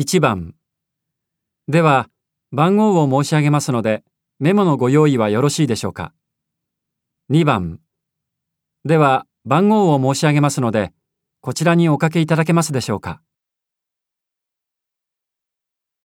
1番。では番号を申し上げますのでメモのご用意はよろしいでしょうか。2番。では番号を申し上げますのでこちらにおかけいただけますでしょうか。